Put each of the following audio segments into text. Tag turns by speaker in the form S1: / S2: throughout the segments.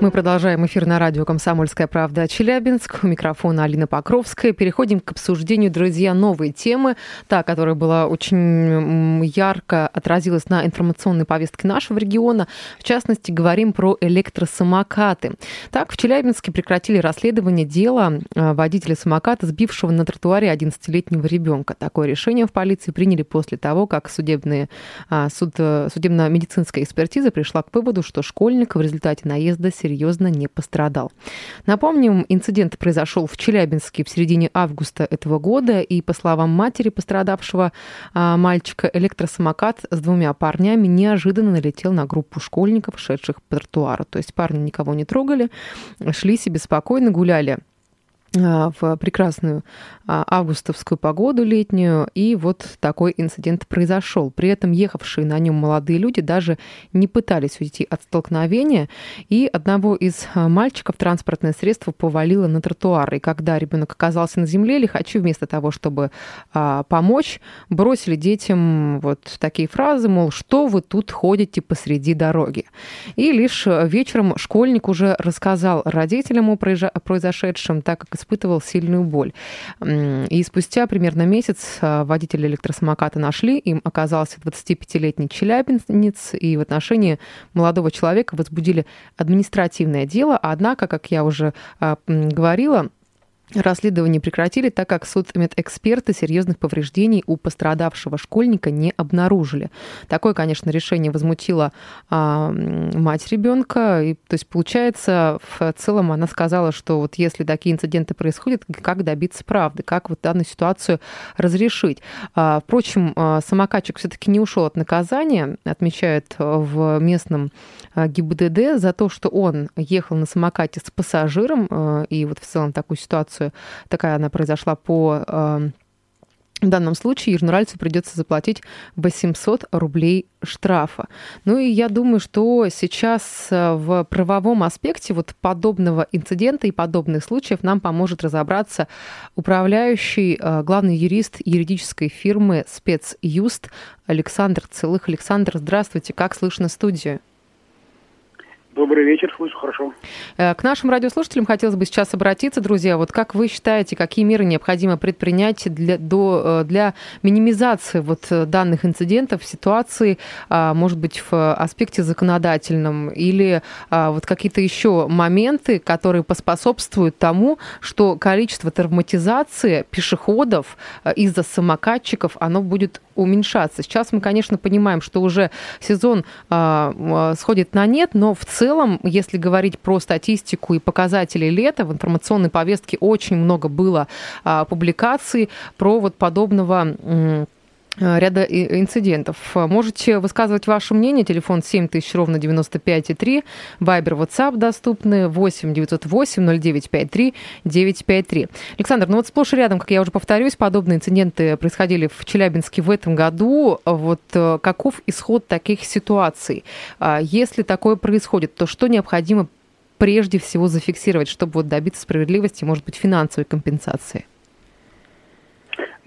S1: Мы продолжаем эфир на радио «Комсомольская правда» Челябинск. У микрофона Алина Покровская. Переходим к обсуждению, друзья, новой темы. Та, которая была очень ярко отразилась на информационной повестке нашего региона. В частности, говорим про электросамокаты. Так, в Челябинске прекратили расследование дела а, водителя самоката, сбившего на тротуаре 11-летнего ребенка. Такое решение в полиции приняли после того, как судебные, а, суд, судебно-медицинская экспертиза пришла к выводу, что школьник в результате наезда серьезно не пострадал. Напомним, инцидент произошел в Челябинске в середине августа этого года, и, по словам матери пострадавшего а, мальчика, электросамокат с двумя парнями неожиданно налетел на группу школьников, шедших по тротуару. То есть парни никого не трогали, шли себе спокойно, гуляли в прекрасную а, августовскую погоду летнюю, и вот такой инцидент произошел. При этом ехавшие на нем молодые люди даже не пытались уйти от столкновения, и одного из а, мальчиков транспортное средство повалило на тротуар. И когда ребенок оказался на земле, лихачи вместо того, чтобы помочь, бросили детям вот такие фразы, мол, что вы тут ходите посреди дороги. И лишь вечером школьник уже рассказал родителям о произошедшем, так как испытывал сильную боль. И спустя примерно месяц а, водителя электросамоката нашли. Им оказался 25-летний челябинец, и в отношении молодого человека возбудили административное дело. Однако, как я уже а, говорила, Расследование прекратили, так как судмедэксперты серьезных повреждений у пострадавшего школьника не обнаружили. Такое, конечно, решение возмутило а, мать ребенка. И, то есть, получается, в целом она сказала, что вот если такие инциденты происходят, как добиться правды, как вот данную ситуацию разрешить. А, впрочем, а, самокатчик все-таки не ушел от наказания, отмечают в местном а, ГИБДД за то, что он ехал на самокате с пассажиром, а, и вот в целом такую ситуацию ситуацию, такая она произошла по эм, в данном случае Южноральцу придется заплатить 800 рублей штрафа. Ну и я думаю, что сейчас э, в правовом аспекте вот подобного инцидента и подобных случаев нам поможет разобраться управляющий э, главный юрист юридической фирмы «Спецюст» Александр Целых. Александр, здравствуйте. Как слышно студию?
S2: Добрый вечер, слышу хорошо.
S1: Э, к нашим радиослушателям хотелось бы сейчас обратиться, друзья. Вот как вы считаете, какие меры необходимо предпринять для, до, э, для минимизации вот э, данных инцидентов, ситуации, а, может быть, в аспекте законодательном, или а, вот какие-то еще моменты, которые поспособствуют тому, что количество травматизации пешеходов из-за самокатчиков, оно будет уменьшаться. Сейчас мы, конечно, понимаем, что уже сезон а, сходит на нет, но в целом если говорить про статистику и показатели лета, в информационной повестке очень много было а, публикаций про вот подобного Э, ряда инцидентов. Можете высказывать ваше мнение. Телефон 7000 ровно 95,3. Вайбер, WhatsApp доступны 8 908 0953 953. Александр, ну вот сплошь и рядом, как я уже повторюсь, подобные инциденты происходили в Челябинске в этом году. Вот э, каков исход таких ситуаций? А если такое происходит, то что необходимо прежде всего зафиксировать, чтобы вот добиться справедливости, может быть, финансовой компенсации?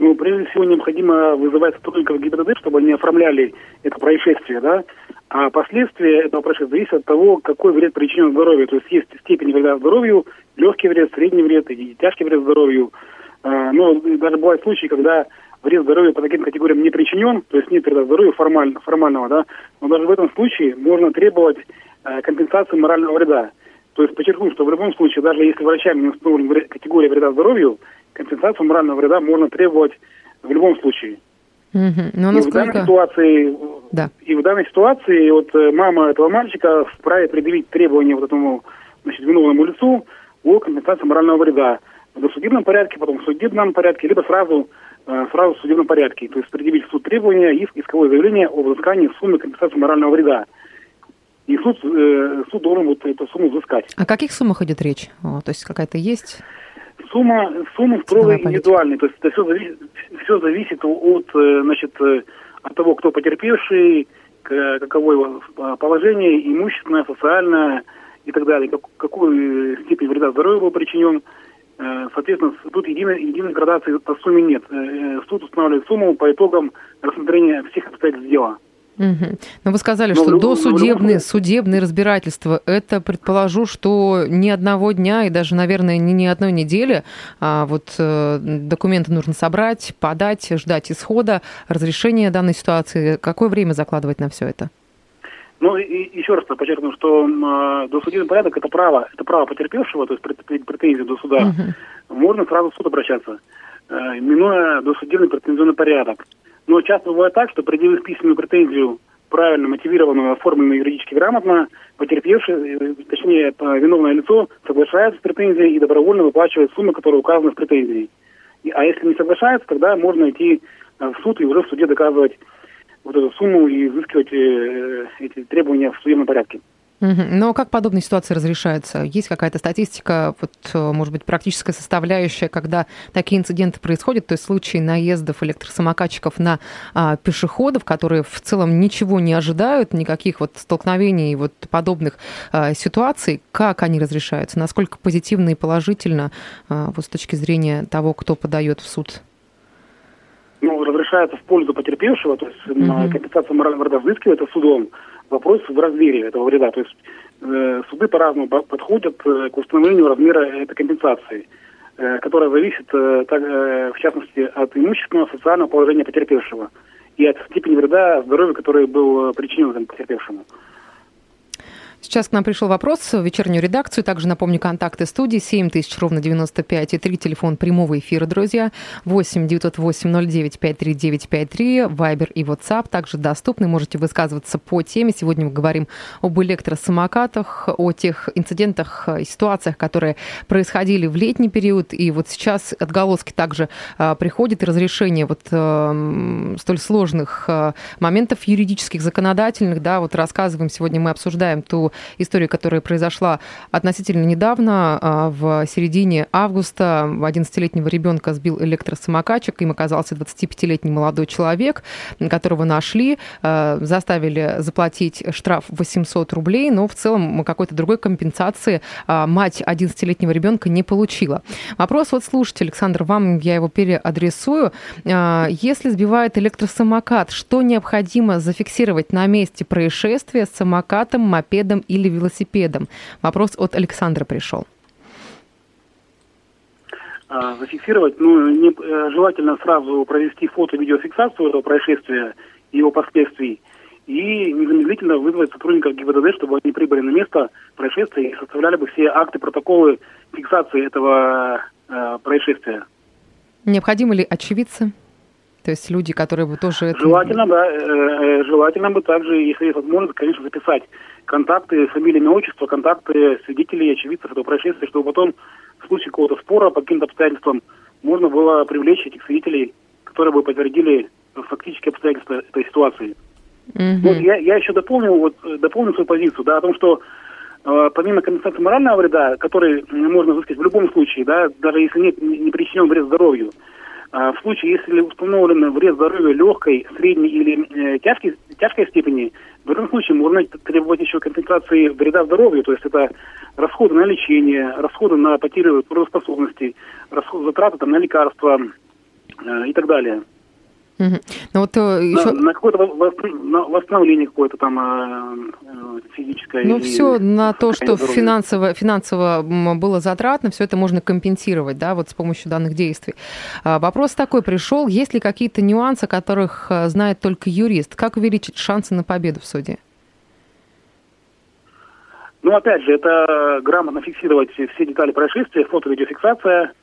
S2: Ну, прежде всего, необходимо вызывать сотрудников ГИБДД, чтобы они оформляли это происшествие, да, а последствия этого происшествия зависят от того, какой вред причинен здоровью. То есть есть степень вреда здоровью, легкий вред, средний вред и тяжкий вред здоровью. А, но даже бывают случаи, когда вред здоровью по таким категориям не причинен, то есть нет вреда здоровью формально, формального, да, но даже в этом случае можно требовать э, компенсации морального вреда. То есть подчеркну, что в любом случае, даже если врачами не установлена категория вреда здоровью, компенсацию морального вреда можно требовать в любом случае.
S1: Угу. Но
S2: насколько... И в данной ситуации, да. и в данной ситуации вот э, мама этого мальчика вправе предъявить требования вот этому значит, виновному лицу о компенсации морального вреда в досудебном порядке, потом в судебном порядке, либо сразу, э, сразу в судебном порядке. То есть предъявить суд требования, иск, исковое заявление о взыскании суммы компенсации морального вреда. И суд, э, суд должен вот эту сумму взыскать.
S1: О каких суммах идет речь? О, то есть какая-то есть?
S2: Сумма, сумма строго индивидуальная, то есть это все зависит, все зависит от, э, значит, э, от того, кто потерпевший, каково его положение, имущественное, социальное и так далее, как, какую степень вреда здоровью был причинен. Э, соответственно, тут единой, единой градации по сумме нет. Суд устанавливает сумму по итогам рассмотрения всех обстоятельств дела.
S1: Угу. Но вы сказали, но что любом, досудебные судебные разбирательства, это, предположу, что ни одного дня и даже, наверное, ни, ни одной недели а вот э, документы нужно собрать, подать, ждать исхода, разрешения данной ситуации. Какое время закладывать на все это?
S2: Ну, и, еще раз подчеркну, что э, досудебный порядок – это право, это право потерпевшего, то есть претензии до суда. Угу. Можно сразу в суд обращаться, э, минуя досудебный претензионный порядок. Но часто бывает так, что предъявив письменную претензию, правильно мотивированную, оформленную юридически грамотно, потерпевший, э, точнее, виновное лицо соглашается с претензией и добровольно выплачивает суммы, которые указаны в претензии. А если не соглашается, тогда можно идти э, в суд и уже в суде доказывать вот эту сумму и изыскивать э, эти требования в судебном порядке.
S1: Но как подобные ситуации разрешаются? Есть какая-то статистика, вот, э, может быть, практическая составляющая, когда такие инциденты происходят, то есть случаи наездов электросамокатчиков на а, пешеходов, которые в целом ничего не ожидают, никаких вот столкновений, вот подобных а, ситуаций, как они разрешаются? Насколько позитивно и положительно а, вот с точки зрения того, кто подает в суд?
S2: Ну, разрешается в пользу потерпевшего, то есть угу. компенсация морального вреда взыскивается судом вопрос в размере этого вреда. То есть э, суды по-разному подходят э, к установлению размера этой компенсации, э, которая зависит, э, так, э, в частности, от имущественного социального положения потерпевшего и от степени вреда здоровью, который был э, причинен потерпевшему.
S1: Сейчас к нам пришел вопрос в вечернюю редакцию. Также напомню, контакты студии 7000, ровно 95 и 3, телефон прямого эфира, друзья. 8 908 09 53953, Вайбер и WhatsApp также доступны. Можете высказываться по теме. Сегодня мы говорим об электросамокатах, о тех инцидентах и ситуациях, которые происходили в летний период. И вот сейчас отголоски также а, приходят разрешение вот а, столь сложных а, моментов юридических, законодательных. Да, вот рассказываем, сегодня мы обсуждаем ту историю, которая произошла относительно недавно, а, в середине августа 11-летнего ребенка сбил электросамокатчик, им оказался 25-летний молодой человек, которого нашли, а, заставили заплатить штраф 800 рублей, но в целом какой-то другой компенсации а, мать 11-летнего ребенка не получила. Вопрос вот слушайте, Александр, вам я его переадресую. Если сбивает электросамокат, что необходимо зафиксировать на месте происшествия с самокатом, мопедом или велосипедом? Вопрос от Александра пришел.
S2: А, зафиксировать, ну, не, э, желательно сразу провести фото-видеофиксацию этого происшествия и его последствий и незамедлительно вызвать сотрудников ГИБДД, чтобы они прибыли на место происшествия и составляли бы все акты, протоколы фиксации этого э, происшествия.
S1: Необходимы ли очевидцы? То есть люди, которые бы тоже...
S2: Желательно, это... да. Э, э, желательно бы также, если есть возможность, конечно, записать контакты, фамилия, имя, отчество, контакты свидетелей, очевидцев этого происшествия, чтобы потом в случае какого-то спора по каким-то обстоятельствам можно было привлечь этих свидетелей, которые бы подтвердили фактические обстоятельства этой ситуации. Mm-hmm. Вот я, я еще дополнил, вот, дополнил свою позицию, да, о том, что э, помимо компенсации морального вреда, который можно взыскать в любом случае, да, даже если нет, не, не причинен вред здоровью, в случае, если установлен вред здоровью легкой, средней или э, тяжкой, тяжкой степени, в этом случае можно требовать еще компенсации вреда здоровью, то есть это расходы на лечение, расходы на потерю трудоспособности, расходы, затраты там, на лекарства э, и так далее.
S1: Угу. Ну, вот, еще...
S2: на, на какое-то восстановление какое-то там э, э физическое.
S1: Ну, все на то, что финансово, финансово было затратно, все это можно компенсировать, да, вот с помощью данных действий. А, вопрос такой пришел, есть ли какие-то нюансы, которых э, знает только юрист? Как увеличить шансы на победу в суде?
S2: Ну, опять же, это грамотно фиксировать все детали происшествия, фото-видеофиксация,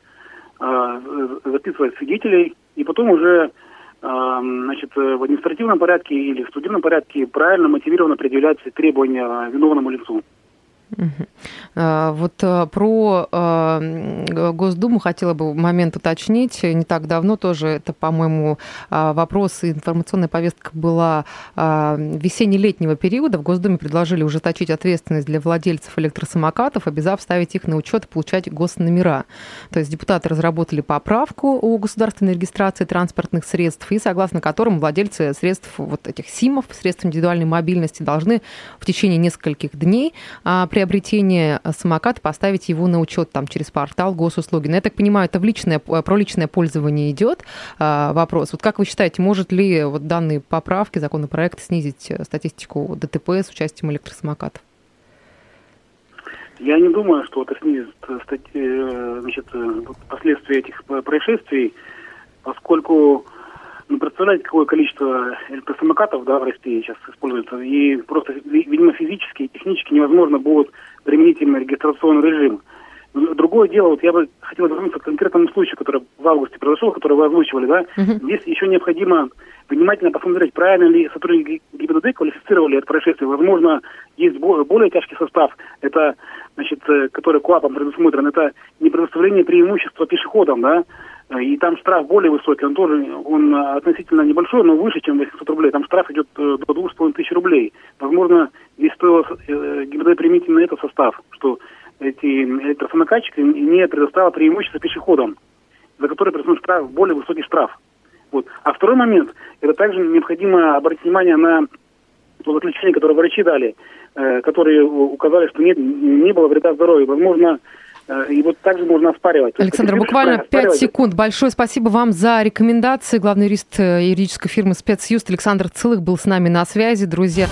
S2: э, записывать свидетелей, и потом уже значит, э, в административном порядке или в судебном порядке правильно мотивированно предъявлять требования виновному лицу.
S1: А, вот а, про а, Госдуму хотела бы момент уточнить. Не так давно тоже это, по-моему, вопрос и информационная повестка была весенне-летнего периода. В Госдуме предложили ужесточить ответственность для владельцев электросамокатов, обязав ставить их на учет и получать госномера. То есть депутаты разработали поправку о государственной регистрации транспортных средств, и согласно которым владельцы средств вот этих СИМов, средств индивидуальной мобильности, должны в течение нескольких дней при приобретения самоката поставить его на учет там через портал госуслуги. Но я так понимаю, это в личное, про личное пользование идет а, вопрос. Вот как вы считаете, может ли вот данные поправки, законопроект снизить статистику ДТП с участием электросамокатов?
S2: Я не думаю, что это снизит значит, последствия этих происшествий, поскольку ну, представляете, какое количество электросамокатов да, в России сейчас используется. И просто, видимо, физически и технически невозможно будет применить именно регистрационный режим. Другое дело, вот я бы хотел вернуться к конкретному случаю, который в августе произошел, который вы озвучивали, да. Uh-huh. Здесь еще необходимо внимательно посмотреть, правильно ли сотрудники ГИБДД квалифицировали это происшествие. Возможно, есть более тяжкий состав, это, значит, э, который КУАПом предусмотрен, это не предоставление преимущества пешеходам, да, и там штраф более высокий, он тоже, он относительно небольшой, но выше, чем 800 рублей. Там штраф идет э, до 2,5 тысяч рублей. Возможно, здесь стоило э, ГИБДД применить именно этот состав, что эти электросамокатчики не предоставил преимущество пешеходам, за которые предусмотрен штраф, более высокий штраф. Вот. А второй момент, это также необходимо обратить внимание на то заключение, которое врачи дали, э, которые указали, что нет, не было вреда здоровью. Возможно, и вот также можно оспаривать.
S1: Александр, буквально 5 секунд. Большое спасибо вам за рекомендации. Главный юрист э, юридической фирмы «Спецюст» Александр Целых был с нами на связи. Друзья,